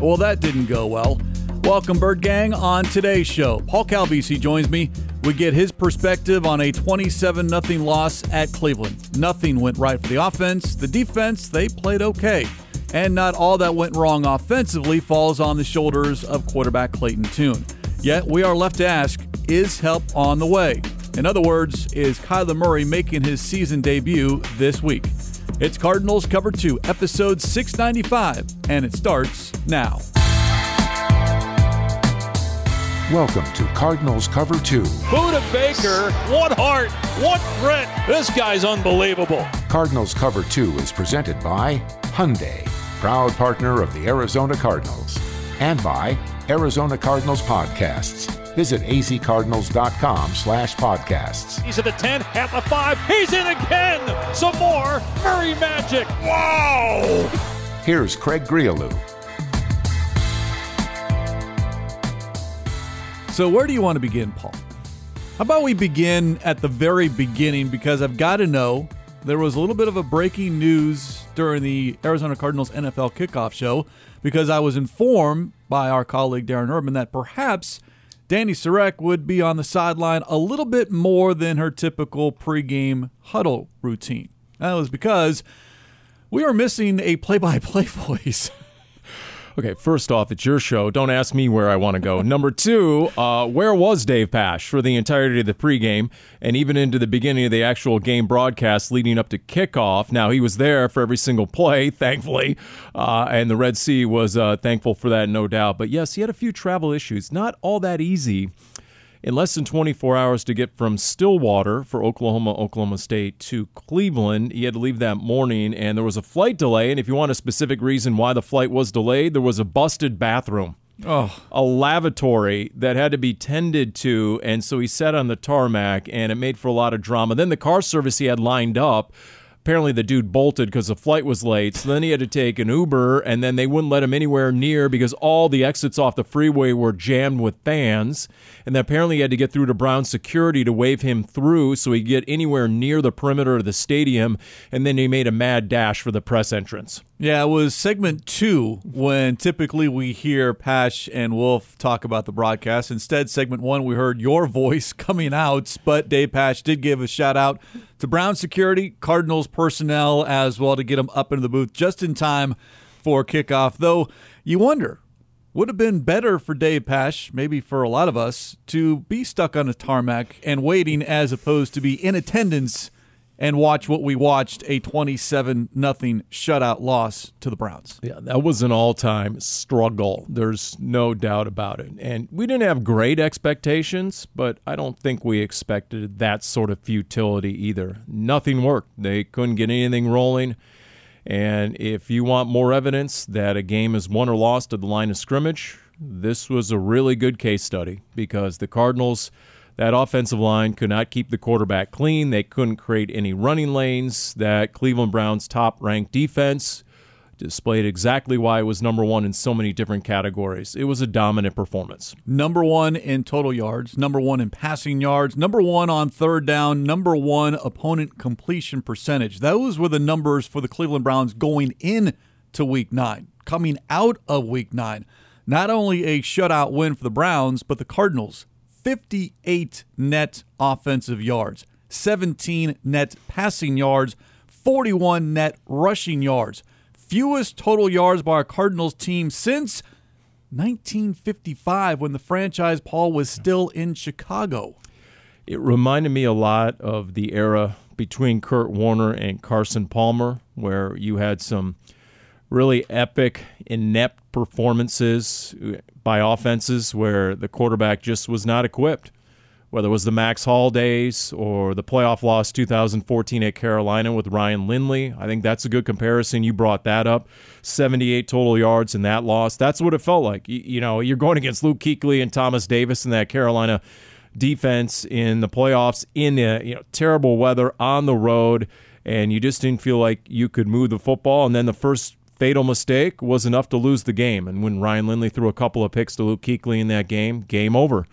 Well, that didn't go well. Welcome, Bird Gang, on today's show. Paul Calvisi joins me. We get his perspective on a 27 0 loss at Cleveland. Nothing went right for the offense. The defense, they played okay. And not all that went wrong offensively falls on the shoulders of quarterback Clayton Tune. Yet we are left to ask is help on the way? In other words, is Kyler Murray making his season debut this week? It's Cardinals Cover 2, episode 695, and it starts now. Welcome to Cardinals Cover 2. Budda Baker, what heart, what grit. This guy's unbelievable. Cardinals Cover 2 is presented by Hyundai, proud partner of the Arizona Cardinals, and by Arizona Cardinals Podcasts. Visit azcardinals.com slash podcasts. He's at the 10, at the 5, he's in again! Some more Murray magic! Wow! Here's Craig Grialou. So, where do you want to begin, Paul? How about we begin at the very beginning because I've got to know there was a little bit of a breaking news during the Arizona Cardinals NFL kickoff show because I was informed by our colleague Darren Urban that perhaps Danny Sarek would be on the sideline a little bit more than her typical pregame huddle routine. That was because we were missing a play by play voice. Okay, first off, it's your show. Don't ask me where I want to go. Number two, uh, where was Dave Pasch for the entirety of the pregame and even into the beginning of the actual game broadcast leading up to kickoff? Now, he was there for every single play, thankfully, uh, and the Red Sea was uh, thankful for that, no doubt. But yes, he had a few travel issues. Not all that easy in less than 24 hours to get from Stillwater for Oklahoma, Oklahoma State to Cleveland. He had to leave that morning, and there was a flight delay. And if you want a specific reason why the flight was delayed, there was a busted bathroom. Oh. A lavatory that had to be tended to, and so he sat on the tarmac, and it made for a lot of drama. Then the car service he had lined up apparently the dude bolted because the flight was late. So then he had to take an Uber, and then they wouldn't let him anywhere near because all the exits off the freeway were jammed with fans. And then apparently he had to get through to Brown security to wave him through so he could get anywhere near the perimeter of the stadium. And then he made a mad dash for the press entrance. Yeah, it was segment two when typically we hear Pasch and Wolf talk about the broadcast. Instead, segment one, we heard your voice coming out, but Dave Pasch did give a shout out to Brown Security, Cardinals personnel as well to get them up into the booth just in time for kickoff. Though you wonder, would have been better for Dave Pasch, maybe for a lot of us, to be stuck on a tarmac and waiting as opposed to be in attendance and watch what we watched a 27 nothing shutout loss to the Browns. Yeah, that was an all-time struggle. There's no doubt about it. And we didn't have great expectations, but I don't think we expected that sort of futility either. Nothing worked. They couldn't get anything rolling. And if you want more evidence that a game is won or lost at the line of scrimmage, this was a really good case study because the Cardinals that offensive line could not keep the quarterback clean. They couldn't create any running lanes. That Cleveland Browns top ranked defense displayed exactly why it was number one in so many different categories. It was a dominant performance. Number one in total yards, number one in passing yards, number one on third down, number one opponent completion percentage. Those were the numbers for the Cleveland Browns going in to week nine. Coming out of week nine, not only a shutout win for the Browns, but the Cardinals 58 net offensive yards, 17 net passing yards, 41 net rushing yards. Fewest total yards by a Cardinals team since 1955 when the franchise Paul was still in Chicago. It reminded me a lot of the era between Kurt Warner and Carson Palmer, where you had some really epic, inept performances by offenses where the quarterback just was not equipped. Whether it was the Max Hall days or the playoff loss 2014 at Carolina with Ryan Lindley, I think that's a good comparison. You brought that up. 78 total yards in that loss. That's what it felt like. You, you know, you're going against Luke Kuechly and Thomas Davis in that Carolina defense in the playoffs in the you know terrible weather on the road, and you just didn't feel like you could move the football. And then the first fatal mistake was enough to lose the game. And when Ryan Lindley threw a couple of picks to Luke Kuechly in that game, game over.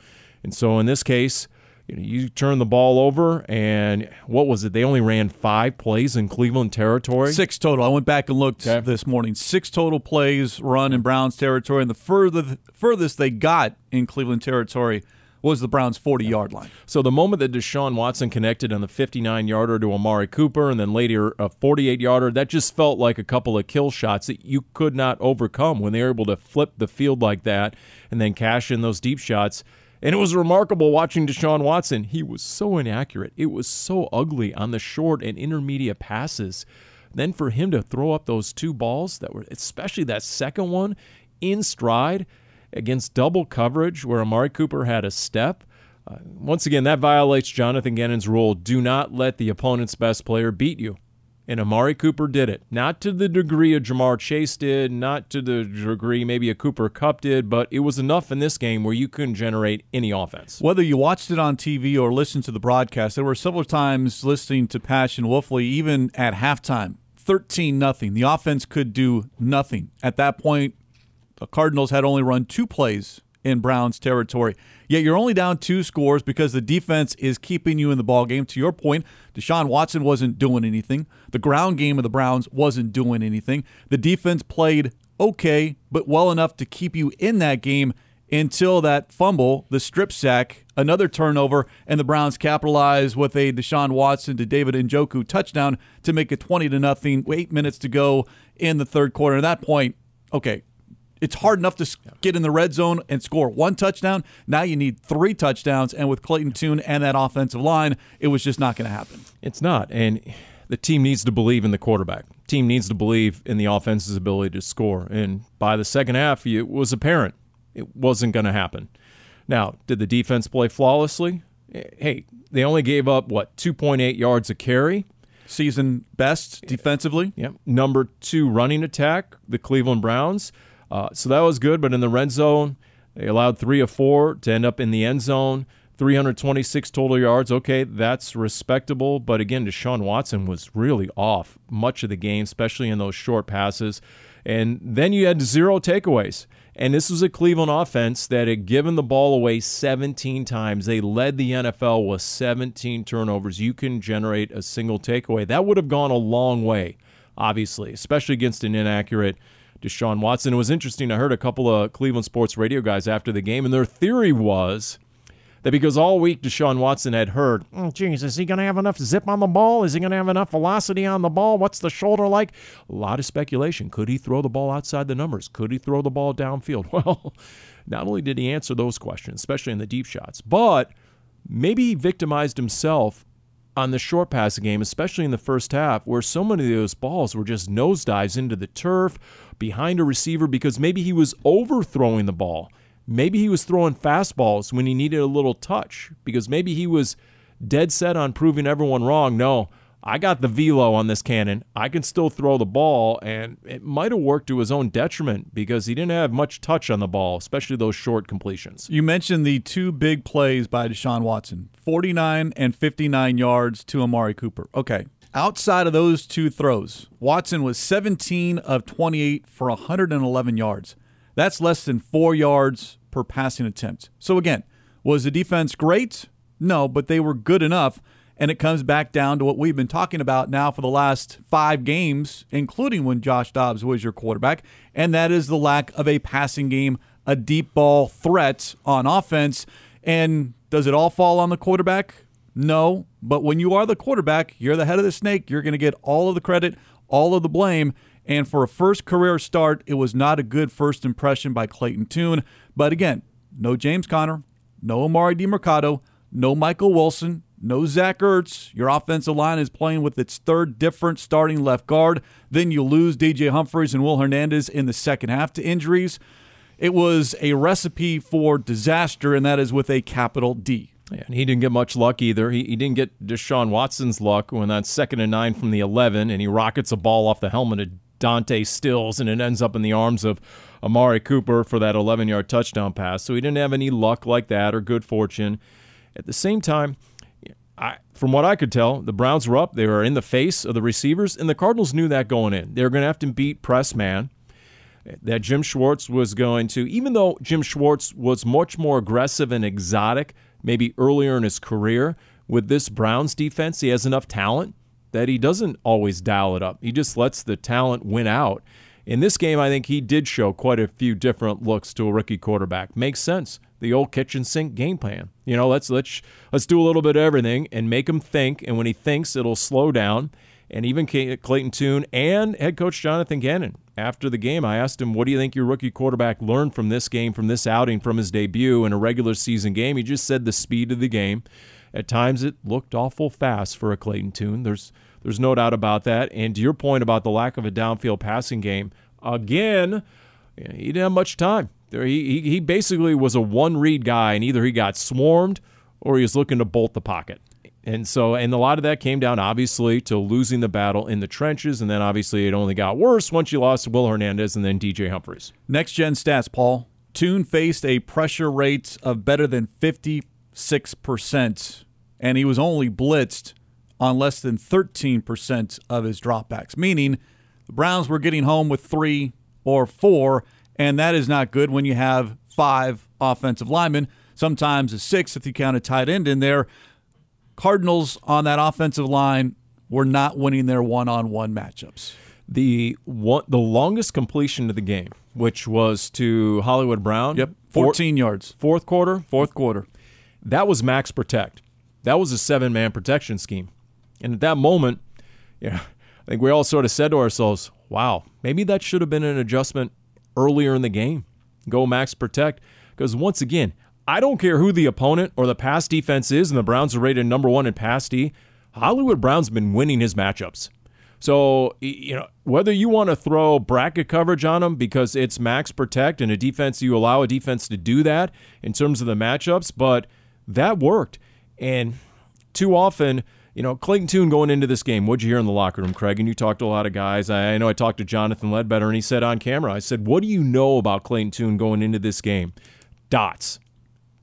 And so in this case, you, know, you turn the ball over, and what was it? They only ran five plays in Cleveland territory. Six total. I went back and looked Okay. this morning. Six total plays run in Browns territory, and the further furthest they got in Cleveland territory was the Browns' 40 yard line. So the moment that Deshaun Watson connected on the 59 yarder to Amari Cooper and then later a 48 yarder, that just felt like a couple of kill shots that you could not overcome when they were able to flip the field like that and then cash in those deep shots. And it was remarkable watching Deshaun Watson. He was so inaccurate. It was so ugly on the short and intermediate passes. Then for him to throw up those two balls that were, especially that second one, in stride against double coverage where Amari Cooper had a step. Uh, once again, that violates Jonathan Gannon's rule. Do not let the opponent's best player beat you. And Amari Cooper did it. Not to the degree a Ja'Marr Chase did, not to the degree maybe a Cooper Kupp did, but it was enough in this game where you couldn't generate any offense. Whether you watched it on TV or listened to the broadcast, there were several times listening to Pasch and Wolfley, even at halftime, 13 nothing. The offense could do nothing. At that point, the Cardinals had only run two plays in Browns territory. Yet you're only down two scores because the defense is keeping you in the ball game. To your point, Deshaun Watson wasn't doing anything. The ground game of the Browns wasn't doing anything. The defense played okay, but well enough to keep you in that game until that fumble, the strip sack, another turnover, and the Browns capitalize with a Deshaun Watson to David Njoku touchdown to make it 20 to nothing. Eight minutes to go in the third quarter. At that point, okay, it's hard enough to get in the red zone and score one touchdown. Now you need three touchdowns, and with Clayton Tune and that offensive line, it was just not going to happen. It's not. And the team needs to believe in the quarterback. Team needs to believe in the offense's ability to score. And by the second half, it was apparent it wasn't going to happen. Now, did the defense play flawlessly? Eh, hey, they only gave up what 2.8 yards a carry. Season best defensively. Yep. Number two running attack, the Cleveland Browns. Uh, so that was good, but in the red zone, they allowed three of four to end up in the end zone. 326 total yards. Okay, that's respectable. But again, Deshaun Watson was really off much of the game, especially in those short passes. And then you had zero takeaways. And this was a Cleveland offense that had given the ball away 17 times. They led the NFL with 17 turnovers. You can generate a single takeaway. That would have gone a long way, obviously, especially against an inaccurate Deshaun Watson. It was interesting. I heard a couple of Cleveland sports radio guys after the game, and their theory was that because all week Deshaun Watson had heard, oh, geez, is he going to have enough zip on the ball? Is he going to have enough velocity on the ball? What's the shoulder like? A lot of speculation. Could he throw the ball outside the numbers? Could he throw the ball downfield? Well, not only did he answer those questions, especially in the deep shots, but maybe he victimized himself on the short passing game, especially in the first half, where so many of those balls were just nosedives into the turf behind a receiver because maybe he was overthrowing the ball. Maybe he was throwing fastballs when he needed a little touch because maybe he was dead set on proving everyone wrong. No, I got the velo on this cannon. I can still throw the ball, and it might have worked to his own detriment because he didn't have much touch on the ball, especially those short completions. You mentioned the two big plays by Deshaun Watson 49 and 59 yards to Amari Cooper. Okay. Outside of those two throws, Watson was 17 of 28 for 111 yards. That's less than four yards per passing attempt. So, again, was the defense great? No, but they were good enough. And it comes back down to what we've been talking about now for the last five games, including when Josh Dobbs was your quarterback, and that is the lack of a passing game, a deep ball threat on offense. And does it all fall on the quarterback? No, but when you are the quarterback, you're the head of the snake. You're going to get all of the credit, all of the blame. And for a first career start, it was not a good first impression by Clayton Tune. But again, no James Conner, no Emari Demercado, no Michael Wilson, no Zach Ertz. Your offensive line is playing with its third different starting left guard. Then you lose DJ Humphries and Will Hernandez in the second half to injuries. It was a recipe for disaster, and that is with a capital D. Yeah, and he didn't get much luck either. He, he didn't get Deshaun Watson's luck when that's second and nine from the 11, and he rockets a ball off the helmet of Dante Stills, and it ends up in the arms of Amari Cooper for that 11 yard touchdown pass. So he didn't have any luck like that or good fortune. At the same time, I, from what I could tell, the Browns were up. They were in the face of the receivers, and the Cardinals knew that going in. They were going to have to beat press man. That Jim Schwartz was going to, even though Jim Schwartz was much more aggressive and exotic maybe earlier in his career. With this Browns defense, he has enough talent that he doesn't always dial it up. He just lets the talent win out. In this game, I think he did show quite a few different looks to a rookie quarterback. Makes sense. The old kitchen sink game plan. You know, let's let's let's do a little bit of everything and make him think. And when he thinks, it'll slow down. And even Clayton Tune and head coach Jonathan Gannon after the game, I asked him, "What do you think your rookie quarterback learned from this game, from this outing, from his debut in a regular season game?" He just said the speed of the game. At times, it looked awful fast for a Clayton Tune. There's there's no doubt about that. And to your point about the lack of a downfield passing game, again, he didn't have much time. He, he basically was a one read guy, and either he got swarmed or he was looking to bolt the pocket. And so, and a lot of that came down obviously to losing the battle in the trenches. And then obviously it only got worse once you lost Will Hernandez and then DJ Humphries. Next gen stats, Paul. Tune faced a pressure rate of better than 56%, and he was only blitzed on less than 13% of his dropbacks, meaning the Browns were getting home with three or four, and that is not good when you have five offensive linemen, sometimes a six if you count a tight end in there. Cardinals on that offensive line were not winning their one-on-one matchups. The one, the longest completion of the game, which was to Hollywood Brown. Yep, 14 yards. Fourth quarter. Fourth quarter. That was max protect. That was a seven-man protection scheme. And at that moment, yeah, I think we all sort of said to ourselves, wow, maybe that should have been an adjustment earlier in the game. Go max protect. Because once again, I don't care who the opponent or the pass defense is, and the Browns are rated number one in pass D. Hollywood Brown's been winning his matchups. So, you know, whether you want to throw bracket coverage on them because it's max protect and a defense, you allow a defense to do that in terms of the matchups, but that worked. And too often, you know, Clayton Tune going into this game, what'd you hear in the locker room, Craig? And you talked to a lot of guys. I, know I talked to Jonathan Ledbetter, and he said on camera, I said, What do you know about Clayton Tune going into this game? Dots.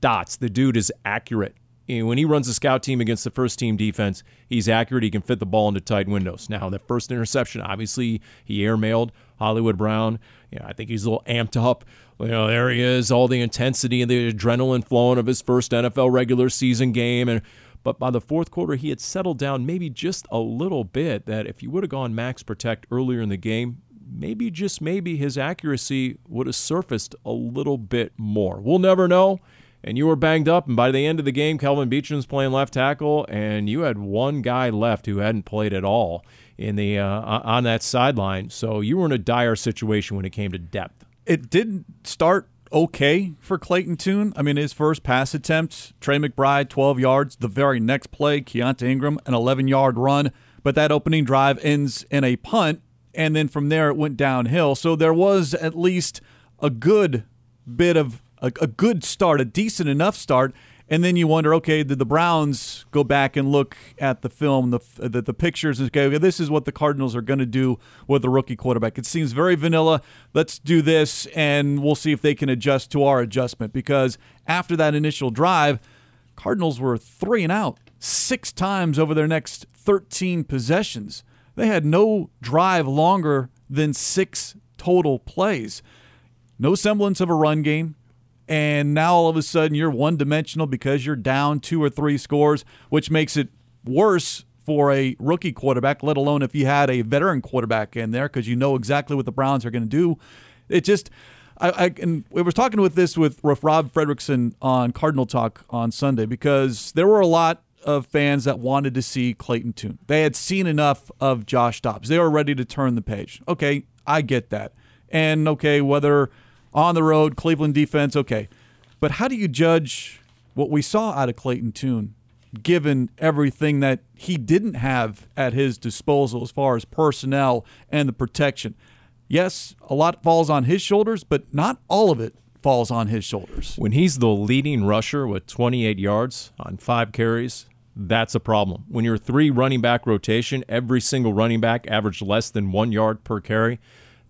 Dots. The dude is accurate. when he runs a scout team against the first team defense, he's accurate. He can fit the ball into tight windows. Now, that first interception, obviously, he airmailed Hollywood Brown. You know, I think he's a little amped up. You know, there he is, all the intensity and the adrenaline flowing of his first NFL regular season game. And but by the fourth quarter, he had settled down maybe just a little bit. That if you would have gone max protect earlier in the game, maybe just maybe his accuracy would have surfaced a little bit more. We'll never know. And you were banged up, and by the end of the game, Kelvin Beachum's playing left tackle, and you had one guy left who hadn't played at all in the uh, on that sideline. So you were in a dire situation when it came to depth. It didn't start okay for Clayton Tune. I mean, his first pass attempt, Trey McBride, 12 yards. The very next play, Keaontay Ingram, an 11 yard run. But that opening drive ends in a punt. And then from there, it went downhill. So there was at least a good bit of a, a good start, a decent enough start. And then you wonder, okay, did the Browns go back and look at the film, the the, the pictures, and go, this is what the Cardinals are going to do with the rookie quarterback? It seems very vanilla. Let's do this, and we'll see if they can adjust to our adjustment. Because after that initial drive, Cardinals were three and out six times over their next 13 possessions. They had no drive longer than six total plays. No semblance of a run game and now all of a sudden you're one dimensional because you're down two or three scores, which makes it worse for a rookie quarterback, let alone if you had a veteran quarterback in there because you know exactly what the Browns are going to do. It just, I, I, and we was talking with this with Rob Fredrickson on Cardinal Talk on Sunday because there were a lot of fans that wanted to see Clayton Tune. They had seen enough of Josh Dobbs. They were ready to turn the page. Okay, I get that. And okay, whether on the road, Cleveland defense, okay. But how do you judge what we saw out of Clayton Tune, given everything that he didn't have at his disposal as far as personnel and the protection? Yes, a lot falls on his shoulders, but not all of it falls on his shoulders. When he's the leading rusher with 28 yards on five carries, that's a problem. When you're three running back rotation, every single running back averaged less than one yard per carry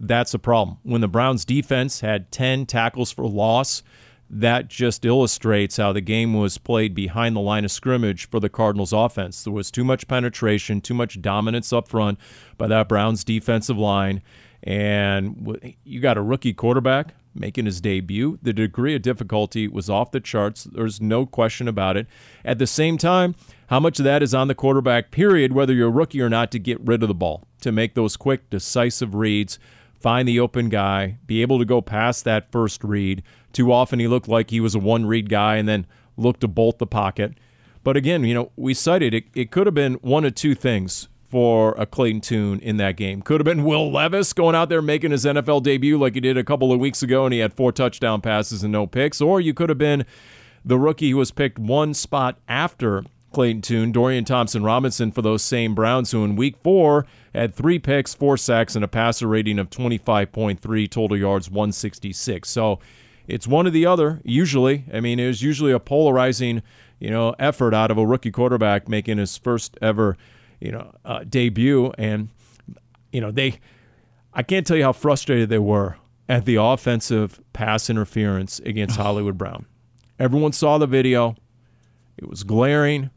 that's a problem. When the Browns defense had 10 tackles for loss, that just illustrates how the game was played behind the line of scrimmage for the Cardinals offense. There was too much penetration, too much dominance up front by that Browns defensive line. And you got a rookie quarterback making his debut. The degree of difficulty was off the charts. There's no question about it. At the same time, how much of that is on the quarterback, period, whether you're a rookie or not, to get rid of the ball, to make those quick, decisive reads, find the open guy, be able to go past that first read. Too often he looked like he was a one read guy and then looked to bolt the pocket. But again, you know, we cited it, it could have been one of two things for a Clayton Tune in that game. Could have been Will Levis going out there making his NFL debut like he did a couple of weeks ago and he had four touchdown passes and no picks. Or you could have been the rookie who was picked one spot after Clayton Tune, Dorian Thompson Robinson for those same Browns, who in week four had three picks, four sacks, and a passer rating of 25.3, total yards 166. So it's one or the other, usually. I mean, it was usually a polarizing, you know, effort out of a rookie quarterback making his first ever, you know, uh, debut. And, you know, they, I can't tell you how frustrated they were at the offensive pass interference against Hollywood Brown. Everyone saw the video. It was glaring.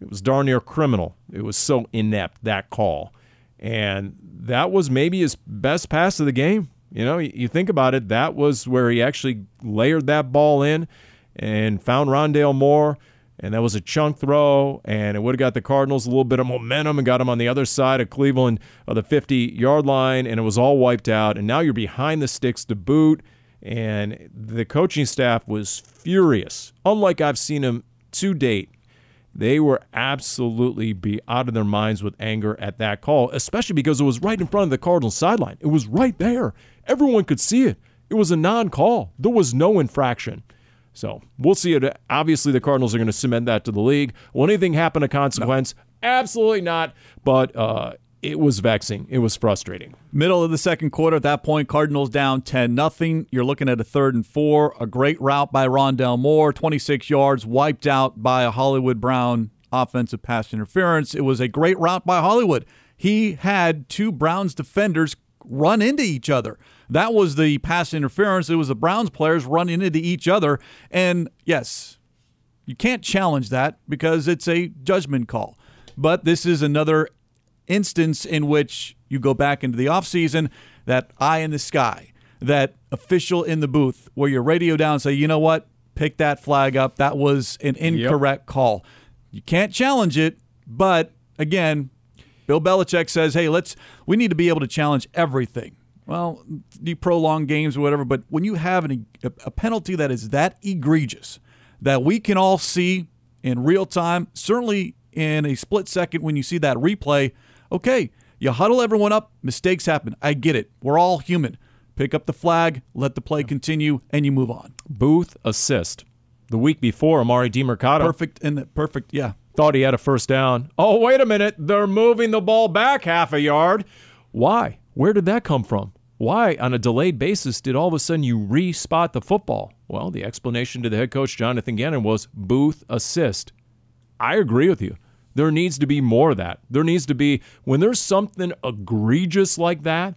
It was darn near criminal. It was so inept, that call. And that was maybe his best pass of the game. You know, you think about it, that was where he actually layered that ball in and found Rondale Moore. And that was a chunk throw, and it would have got the Cardinals a little bit of momentum and got them on the other side of Cleveland of the 50 yard line, and it was all wiped out. And now you're behind the sticks to boot. And the coaching staff was furious, unlike I've seen them to date they were absolutely be out of their minds with anger at that call, especially because it was right in front of the Cardinals sideline. It was right there. Everyone could see it. It was a non-call. There was no infraction. So we'll see it. Obviously, the Cardinals are going to cement that to the league. Will anything happen of consequence? No. Absolutely not. But uh, it was vexing. It was frustrating. Middle of the second quarter, at that point, Cardinals down 10 nothing. You're looking at a third and four. A great route by Rondale Moore, 26 yards, wiped out by a Hollywood Brown offensive pass interference. It was a great route by Hollywood. He had two Browns defenders run into each other. That was the pass interference. It was the Browns players running into each other. And yes, you can't challenge that because it's a judgment call. But this is another instance in which you go back into the offseason, that eye in the sky, that official in the booth where you radio down and say, you know what, pick that flag up. That was an incorrect yep. call. You can't challenge it, but again, Bill Belichick says, hey, let's we need to be able to challenge everything. Well, the prolonged games or whatever, but when you have an, a penalty that is that egregious that we can all see in real time, certainly in a split second when you see that replay, okay, you huddle everyone up, mistakes happen. I get it. We're all human. Pick up the flag, let the play continue, and you move on. Booth assist. The week before, Emari Demercado. Perfect and perfect, yeah. Thought he had a first down. Oh, wait a minute. They're moving the ball back half a yard. Why? Where did that come from? Why, on a delayed basis, did all of a sudden you re spot the football? Well, the explanation to the head coach, Jonathan Gannon, was booth assist. I agree with you. There needs to be more of that. There needs to be, when there's something egregious like that,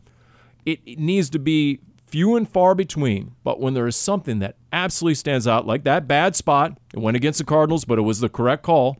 it, it needs to be few and far between. But when there is something that absolutely stands out, like that bad spot, it went against the Cardinals, but it was the correct call.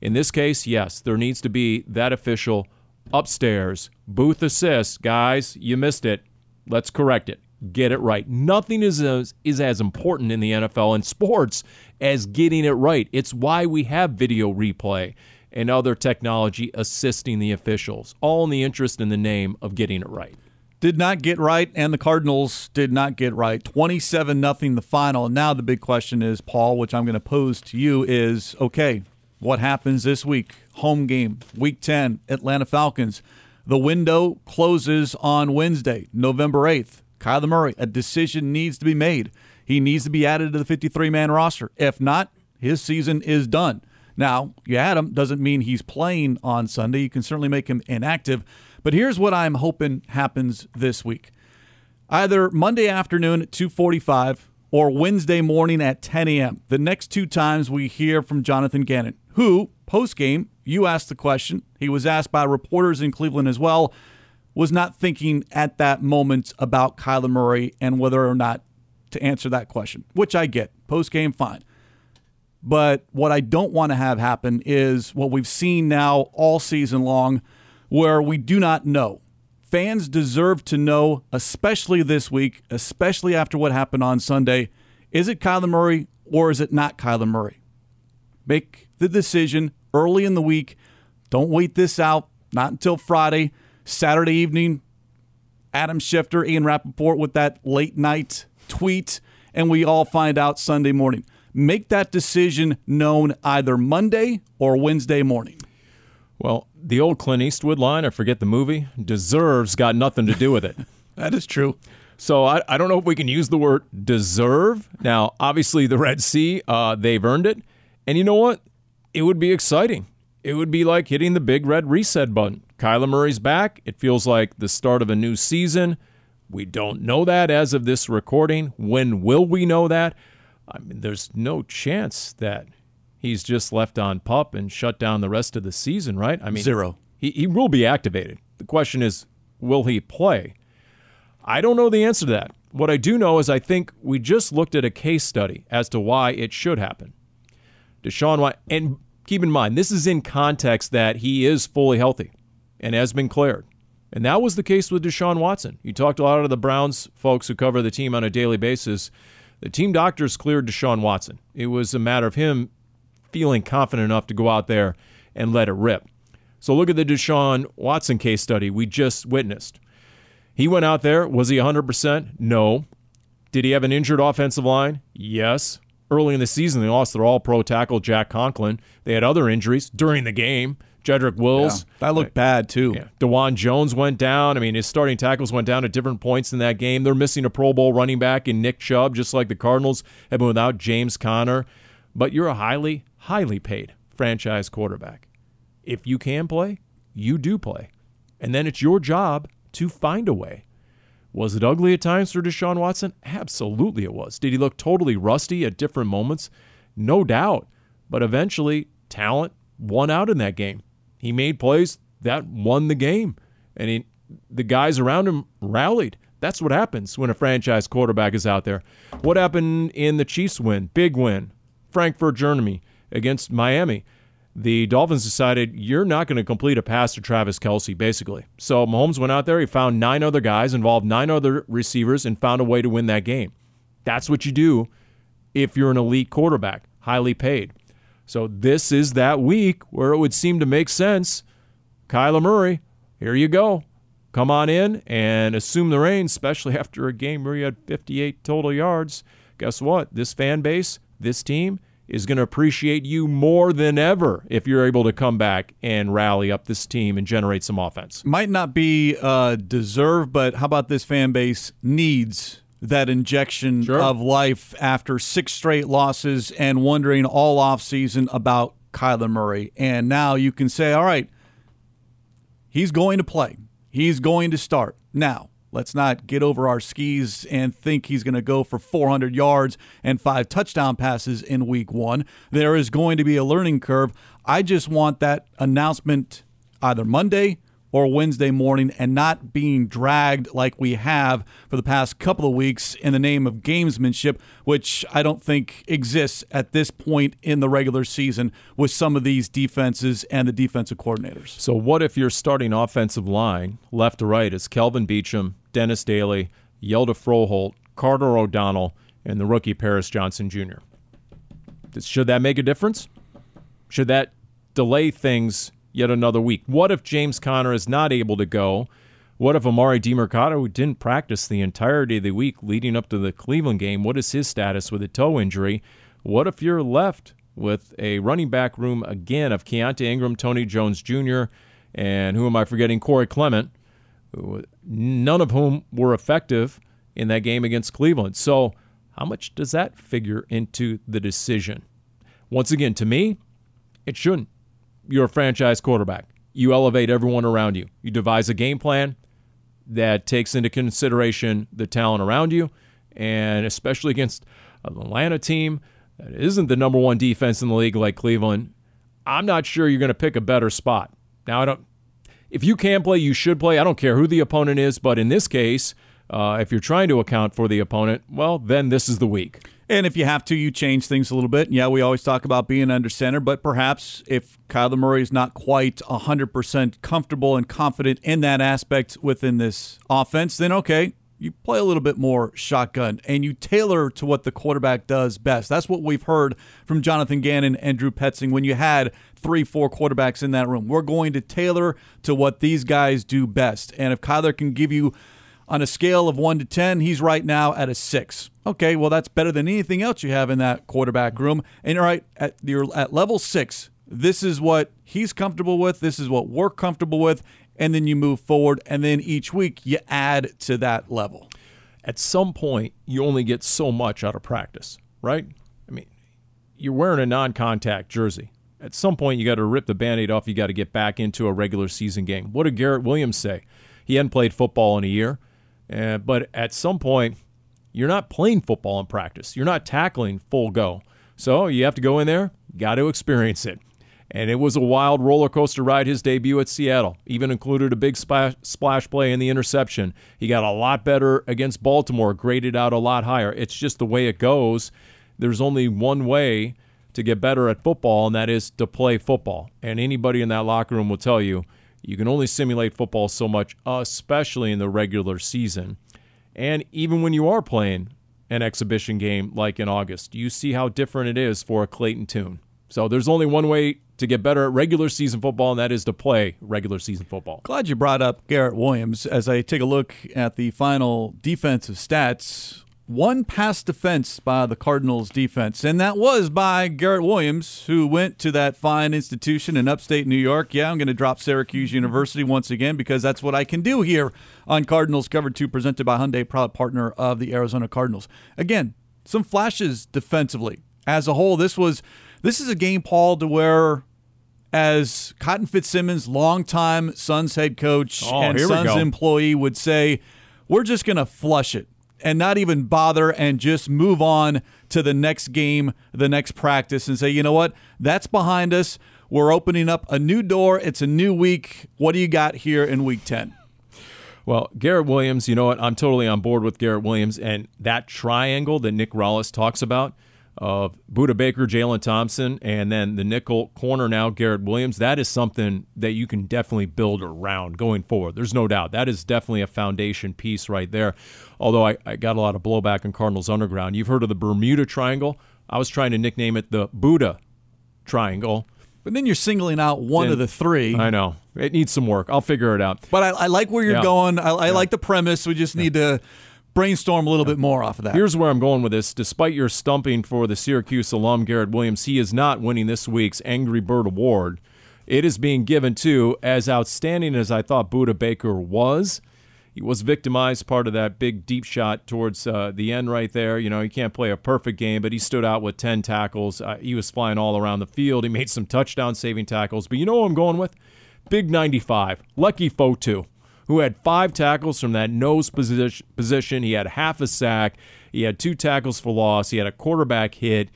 In this case, yes, there needs to be that official upstairs, booth assist. Guys, you missed it. Let's correct it. Get it right. Nothing is as, is as important in the NFL and sports as getting it right. It's why we have video replay and other technology assisting the officials, all in the interest in the name of getting it right. Did not get right, and the Cardinals did not get right. 27 nothing the final. Now the big question is, Paul, which I'm going to pose to you is okay, what happens this week? Home game, week 10, Atlanta Falcons. The window closes on Wednesday, November 8th. Kyler Murray, a decision needs to be made. He needs to be added to the 53 man roster. If not, his season is done. Now, you add him doesn't mean he's playing on Sunday. You can certainly make him inactive. But here's what I'm hoping happens this week. Either Monday afternoon at 2:45 or Wednesday morning at 10 a.m. The next two times we hear from Jonathan Gannon, who post game you asked the question. He was asked by reporters in Cleveland as well. Was not thinking at that moment about Kyler Murray and whether or not to answer that question, which I get. Post game, fine. But what I don't want to have happen is what we've seen now all season long, where we do not know. fans deserve to know, especially this week, especially after what happened on Sunday. Is it Kyler Murray or is it not Kyler Murray? Make the decision early in the week. Don't wait this out, not until Friday, Saturday evening. Adam Schefter, Ian Rapoport with that late night tweet, and we all find out Sunday morning. Make that decision known either Monday or Wednesday morning. Well, the old Clint Eastwood line, I forget the movie, deserves got nothing to do with it. that is true. So I, I don't know if we can use the word deserve. Now, obviously, the Red Sea, uh, they've earned it. And you know what? It would be exciting. It would be like hitting the big red reset button. Kyler Murray's back. It feels like the start of a new season. We don't know that as of this recording. When will we know that? I mean, there's no chance that he's just left on pup and shut down the rest of the season, right? I mean, zero. He, he will be activated. The question is, will he play? I don't know the answer to that. What I do know is I think we just looked at a case study as to why it should happen. Deshaun Watson, and keep in mind, this is in context that he is fully healthy and has been cleared. And that was the case with Deshaun Watson. You talked a lot of the Browns folks who cover the team on a daily basis. The team doctors cleared Deshaun Watson. It was a matter of him feeling confident enough to go out there and let it rip. So look at the Deshaun Watson case study we just witnessed. He went out there. Was he 100%? No. Did he have an injured offensive line? Yes. Early in the season, they lost their all pro tackle, Jack Conklin. They had other injuries during the game. Jedrick Wills. Yeah, that looked uh, bad, too. Yeah. Dawand Jones went down. I mean, his starting tackles went down at different points in that game. They're missing a Pro Bowl running back in Nick Chubb, just like the Cardinals have been without James Conner. But you're a highly, highly paid franchise quarterback. If you can play, you do play. And then it's your job to find a way. Was it ugly at times for Deshaun Watson? Absolutely it was. Did he look totally rusty at different moments? No doubt. But eventually, talent won out in that game. He made plays that won the game. And he, the guys around him rallied. That's what happens when a franchise quarterback is out there. What happened in the Chiefs win? Big win. Frankfurt, Germany against Miami the Dolphins decided you're not going to complete a pass to Travis Kelce, basically. So Mahomes went out there, he found nine other guys, involved nine other receivers, and found a way to win that game. That's what you do if you're an elite quarterback, highly paid. So this is that week where it would seem to make sense. Kyler Murray, here you go. Come on in and assume the reins, especially after a game where you had 58 total yards. Guess what? This fan base, this team, is going to appreciate you more than ever if you're able to come back and rally up this team and generate some offense. Might not be uh, deserved, but how about this fan base needs that injection sure. of life after six straight losses and wondering all offseason about Kyler Murray. And now you can say, all right, he's going to play. He's going to start. Now, Let's not get over our skis and think he's going to go for 400 yards and five touchdown passes in week one. There is going to be a learning curve. I just want that announcement either Monday or Wednesday morning and not being dragged like we have for the past couple of weeks in the name of gamesmanship, which I don't think exists at this point in the regular season with some of these defenses and the defensive coordinators. So, what if your starting offensive line, left to right, is Kelvin Beachum, Dennis Daly, Hjalte Froholdt, Carter O'Donnell, and the rookie Paris Johnson Jr.? Should that make a difference? Should that delay things yet another week. What if James Conner is not able to go? What if Emari Demercado, who didn't practice the entirety of the week leading up to the Cleveland game, what is his status with a toe injury? What if you're left with a running back room again of Keaontay Ingram, Tony Jones Jr., and who am I forgetting? Corey Clement, none of whom were effective in that game against Cleveland. So, how much does that figure into the decision? Once again, to me, it shouldn't you're a franchise quarterback. You elevate everyone around you. You devise a game plan that takes into consideration the talent around you, and especially against an Atlanta team that isn't the number one defense in the league like Cleveland. I'm not sure you're going to pick a better spot. Now, I don't. If you can play, you should play. I don't care who the opponent is, but in this case, uh, if you're trying to account for the opponent, well, then this is the week. And if you have to, you change things a little bit. Yeah, we always talk about being under center, but perhaps if Kyler Murray is not quite 100% comfortable and confident in that aspect within this offense, then okay, you play a little bit more shotgun and you tailor to what the quarterback does best. That's what we've heard from Jonathan Gannon and Drew Petzing when you had three, four quarterbacks in that room. We're going to tailor to what these guys do best. And if Kyler can give you on a scale of one to 10, he's right now at a six. Okay, well, that's better than anything else you have in that quarterback room. And right, at, you're at level six, this is what he's comfortable with. This is what we're comfortable with. And then you move forward. And then each week you add to that level. At some point, you only get so much out of practice, right? I mean, you're wearing a non contact jersey. At some point, you got to rip the band aid off. You got to get back into a regular season game. What did Garrett Williams say? He hadn't played football in a year. Uh, but at some point, you're not playing football in practice. You're not tackling full go. So you have to go in there, got to experience it. And it was a wild roller coaster ride his debut at Seattle. Even included a big splash, splash play in the interception. He got a lot better against Baltimore, graded out a lot higher. It's just the way it goes. There's only one way to get better at football, and that is to play football. And anybody in that locker room will tell you you can only simulate football so much, especially in the regular season. And even when you are playing an exhibition game like in August, you see how different it is for a Clayton Tune. So there's only one way to get better at regular season football, and that is to play regular season football. Glad you brought up Garrett Williams. As I take a look at the final defensive stats, one pass defense by the Cardinals defense, and that was by Garrett Williams, who went to that fine institution in upstate New York. Yeah, I'm going to drop Syracuse University once again because that's what I can do here on Cardinals Cover 2, presented by Hyundai, proud partner of the Arizona Cardinals. Again, some flashes defensively. As a whole, this was this is a game, Paul, to where as Cotton Fitzsimmons, longtime Suns head coach oh, and Suns employee, would say, we're just going to flush it and not even bother and just move on to the next game, the next practice, and say, you know what, that's behind us. We're opening up a new door. It's a new week. What do you got here in week 10? Well, Garrett Williams, you know what? I'm totally on board with Garrett Williams and that triangle that Nick Rallis talks about of Budda Baker, Jalen Thompson, and then the nickel corner now, Garrett Williams. That is something that you can definitely build around going forward. There's no doubt. That is definitely a foundation piece right there. Although I, I got a lot of blowback in Cardinals Underground. You've heard of the Bermuda Triangle. I was trying to nickname it the Buddha Triangle. But then you're singling out one of the three. I know. It needs some work. I'll figure it out. But I, I like where you're yeah. going. I, I yeah. like the premise. We just need to brainstorm a little bit more off of that. Here's where I'm going with this. Despite your stumping for the Syracuse alum Garrett Williams, he is not winning this week's Angry Bird Award. It is being given to, as outstanding as I thought Budda Baker was, he was victimized part of that big deep shot towards uh, the end right there. You know, he can't play a perfect game, but he stood out with 10 tackles. Uh, he was flying all around the field. He made some touchdown saving tackles. But you know what I'm going with? Big 95. Leki Fotu who had five tackles from that nose position. He had half a sack. He had two tackles for loss. He had a quarterback hit.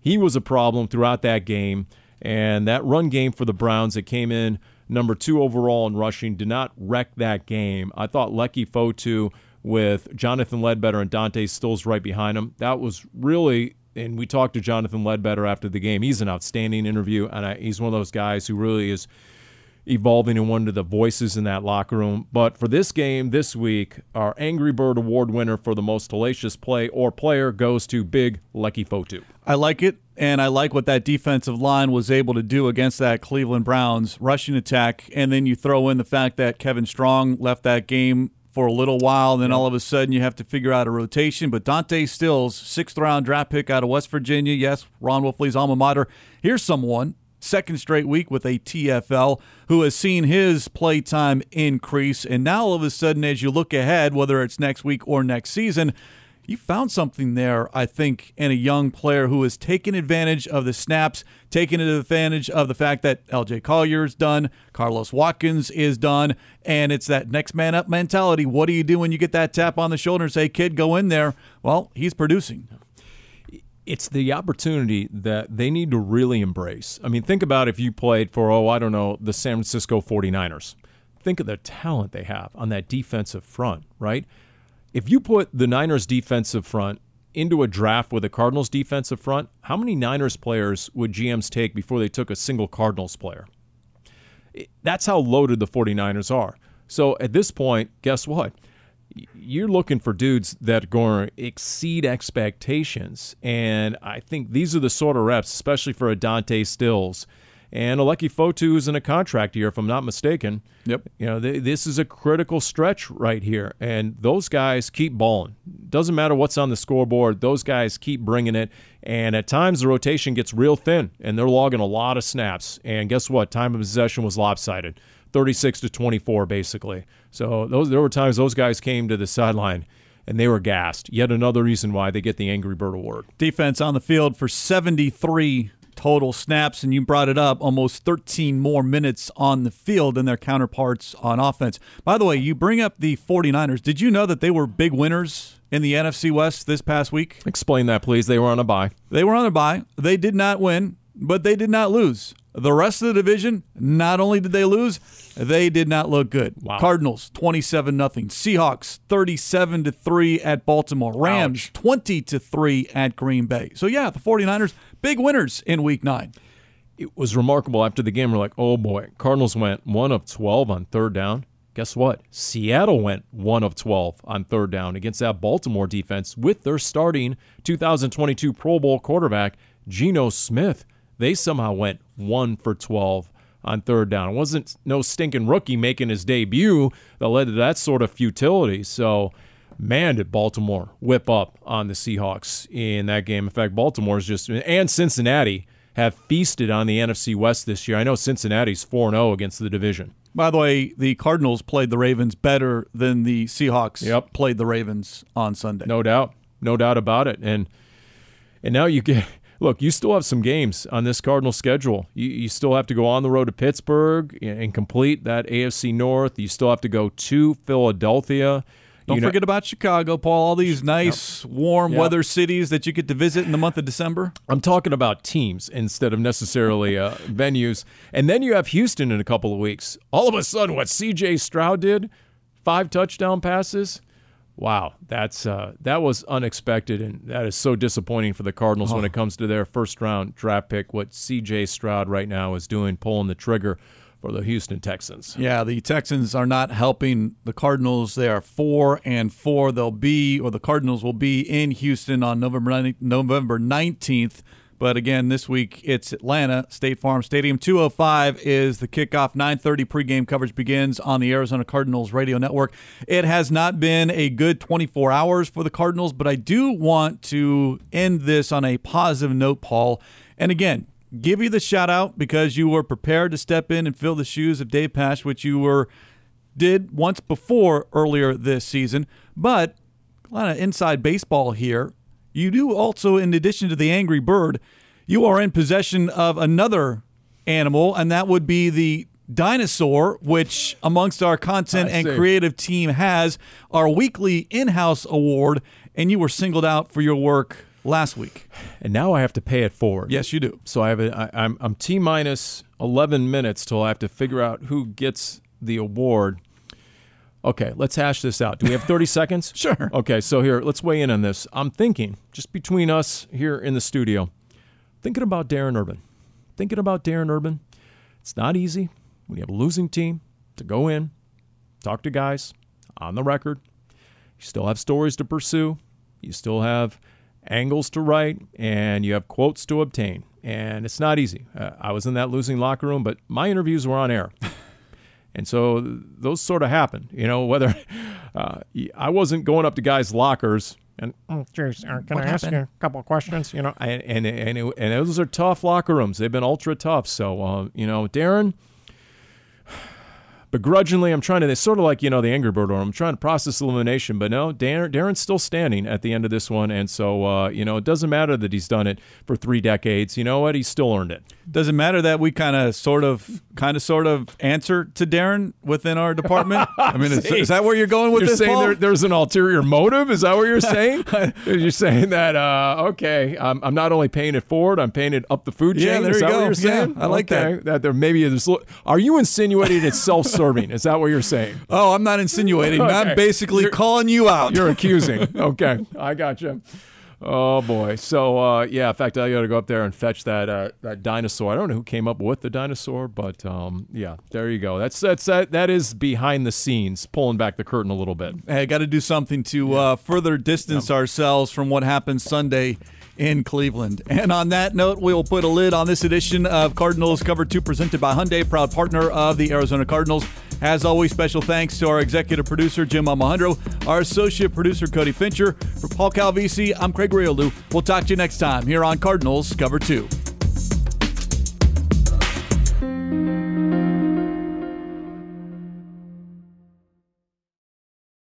He was a problem throughout that game. And that run game for the Browns that came in number two overall in rushing did not wreck that game. I thought Leki Fotu with Jonathan Ledbetter and Dante Stills right behind him, that was really and we talked to Jonathan Ledbetter after the game. He's an outstanding interview, and I, he's one of those guys who really is evolving in one of the voices in that locker room. But for this game this week, our Angry Bird Award winner for the most hellacious play or player goes to Big Leki Fotu. I like it, and I like what that defensive line was able to do against that Cleveland Browns rushing attack. And then you throw in the fact that Kevin Strong left that game for a little while, and then all of a sudden you have to figure out a rotation. But Dante Stills, sixth round draft pick out of West Virginia, yes, Ron Wolfley's alma mater. Here's someone second straight week with a TFL, who has seen his play time increase. And now all of a sudden, as you look ahead, whether it's next week or next season, you found something there, I think, in a young player who has taken advantage of the snaps, taken advantage of the fact that LJ Collier is done, Carlos Watkins is done, and it's that next man up mentality. What do you do when you get that tap on the shoulder and say, kid, go in there? Well, he's producing it's the opportunity that they need to really embrace. I mean, think about if you played for, oh, I don't know, the San Francisco 49ers. Think of the talent they have on that defensive front, right? If you put the Niners defensive front into a draft with a Cardinals defensive front, how many Niners players would GMs take before they took a single Cardinals player? That's how loaded the 49ers are. So at this point, guess what? You're looking for dudes that are going to exceed expectations. And I think these are the sort of reps, especially for a Dante Stills and Aleki Fotu is in a contract year, if I'm not mistaken. Yep. You know, th- this is a critical stretch right here, and those guys keep balling. Doesn't matter what's on the scoreboard; those guys keep bringing it. And at times, the rotation gets real thin, and they're logging a lot of snaps. And guess what? Time of possession was lopsided, 36 to 24, basically. So those there were times those guys came to the sideline and they were gassed. Yet another reason why they get the Angry Bird Award. Defense on the field for 73 total snaps, and you brought it up almost 13 more minutes on the field than their counterparts on offense. By the way, you bring up the 49ers. Did you know that they were big winners in the NFC West this past week? Explain that, please. They were on a bye. They were on a bye. They did not win, but they did not lose. The rest of the division, not only did they lose, they did not look good. Wow. Cardinals 27 nothing. Seahawks 37 to 3 at Baltimore. Rams Ouch. 20 to 3 at Green Bay. So yeah, the 49ers big winners in week 9. It was remarkable after the game. We're like, oh boy, Cardinals went one of 12 on third down. Guess what? Seattle went one of 12 on third down against that Baltimore defense with their starting 2022 Pro Bowl quarterback, Geno Smith. They somehow went one for 12 on third down. It wasn't no stinking rookie making his debut that led to that sort of futility. So, man, did Baltimore whip up on the Seahawks in that game. In fact, Baltimore's just, and Cincinnati have feasted on the NFC West this year. I know Cincinnati's 4 0 against the division. By the way, the Cardinals played the Ravens better than the Seahawks Yep. played the Ravens on Sunday. No doubt. No doubt about it. And and now you get look, you still have some games on this Cardinal schedule. You, you still have to go on the road to Pittsburgh and complete that AFC North. You still have to go to Philadelphia. Don't You know- forget about Chicago, Paul. All these nice, warm Yep. weather cities that you get to visit in the month of December. I'm talking about teams instead of necessarily uh, venues. And then you have Houston in a couple of weeks. All of a sudden, what CJ Stroud did, five touchdown passes. Wow, that's uh, that was unexpected, and that is so disappointing for the Cardinals when it comes to their first round draft pick. What CJ Stroud right now is doing, pulling the trigger for the Houston Texans. Yeah, the Texans are not helping the Cardinals. They are four and four. They'll be, or the Cardinals will be in Houston on November 19th, November nineteenth. But again, this week it's Atlanta State Farm Stadium. Two oh five is the kickoff. Nine thirty pregame coverage begins on the Arizona Cardinals radio network. It has not been a good twenty four hours for the Cardinals, but I do want to end this on a positive note, Paul. And again, give you the shout out because you were prepared to step in and fill the shoes of Dave Pasch, which you were did once before earlier this season. But a lot of inside baseball here, you do also, in addition to the Angry Bird, you are in possession of another animal, and that would be the dinosaur, which amongst our content and creative team has our weekly in-house award, and you were singled out for your work last week. And now I have to pay it forward. Yes, you do. So I have a, I, I'm I'm t minus eleven minutes till I have to figure out who gets the award. Okay, let's hash this out. Do we have 30 seconds? Sure. Okay, so here, let's weigh in on this. I'm thinking, just between us here in the studio, thinking about Darren Urban. Thinking about Darren Urban. It's not easy when you have a losing team to go in, talk to guys on the record. You still have stories to pursue. You still have angles to write, and you have quotes to obtain. And it's not easy. Uh, I was in that losing locker room, but my interviews were on air. And so those sort of happen, you know, whether uh, I wasn't going up to guys' lockers and, oh, geez, uh, can I ask you a couple of questions? You know, and, and, and, it, and those are tough locker rooms. They've been ultra tough. So, uh, you know, Darren, begrudgingly, I'm trying to, it's sort of like, you know, the Angry Bird or I'm trying to process elimination, but no, Darren, Darren's still standing at the end of this one. And so, uh, you know, it doesn't matter that he's done it for three decades. You know what? He's still earned it. Does it matter that we kind of, sort of, kind of, sort of answer to Darren within our department? I mean, is, is that where you're going with You're this? saying there, there's an ulterior motive? Is that what you're saying? you're saying that uh, okay, I'm, I'm not only paying it forward, I'm paying it up the food chain. Yeah, there is you that go. what you're saying? Yeah, I like Okay, that. there maybe is. Are you insinuating it's self-serving? is that what you're saying? Oh, I'm not insinuating. I'm basically You're- calling you out. You're accusing. Okay, I got you. Oh boy! So uh, yeah, in fact, I got to go up there and fetch that uh, that dinosaur. I don't know who came up with the dinosaur, but um, yeah, there you go. That's that's that, that is behind the scenes, pulling back the curtain a little bit. Hey, got to do something to uh, further distance ourselves from what happened Sunday in Cleveland. And on that note, we'll put a lid on this edition of Cardinals Cover 2 presented by Hyundai, proud partner of the Arizona Cardinals. As always, special thanks to our executive producer, Jim Almohandro, our associate producer, Cody Fincher. For Paul Calvisi, I'm Craig Grialou. We'll talk to you next time here on Cardinals Cover 2.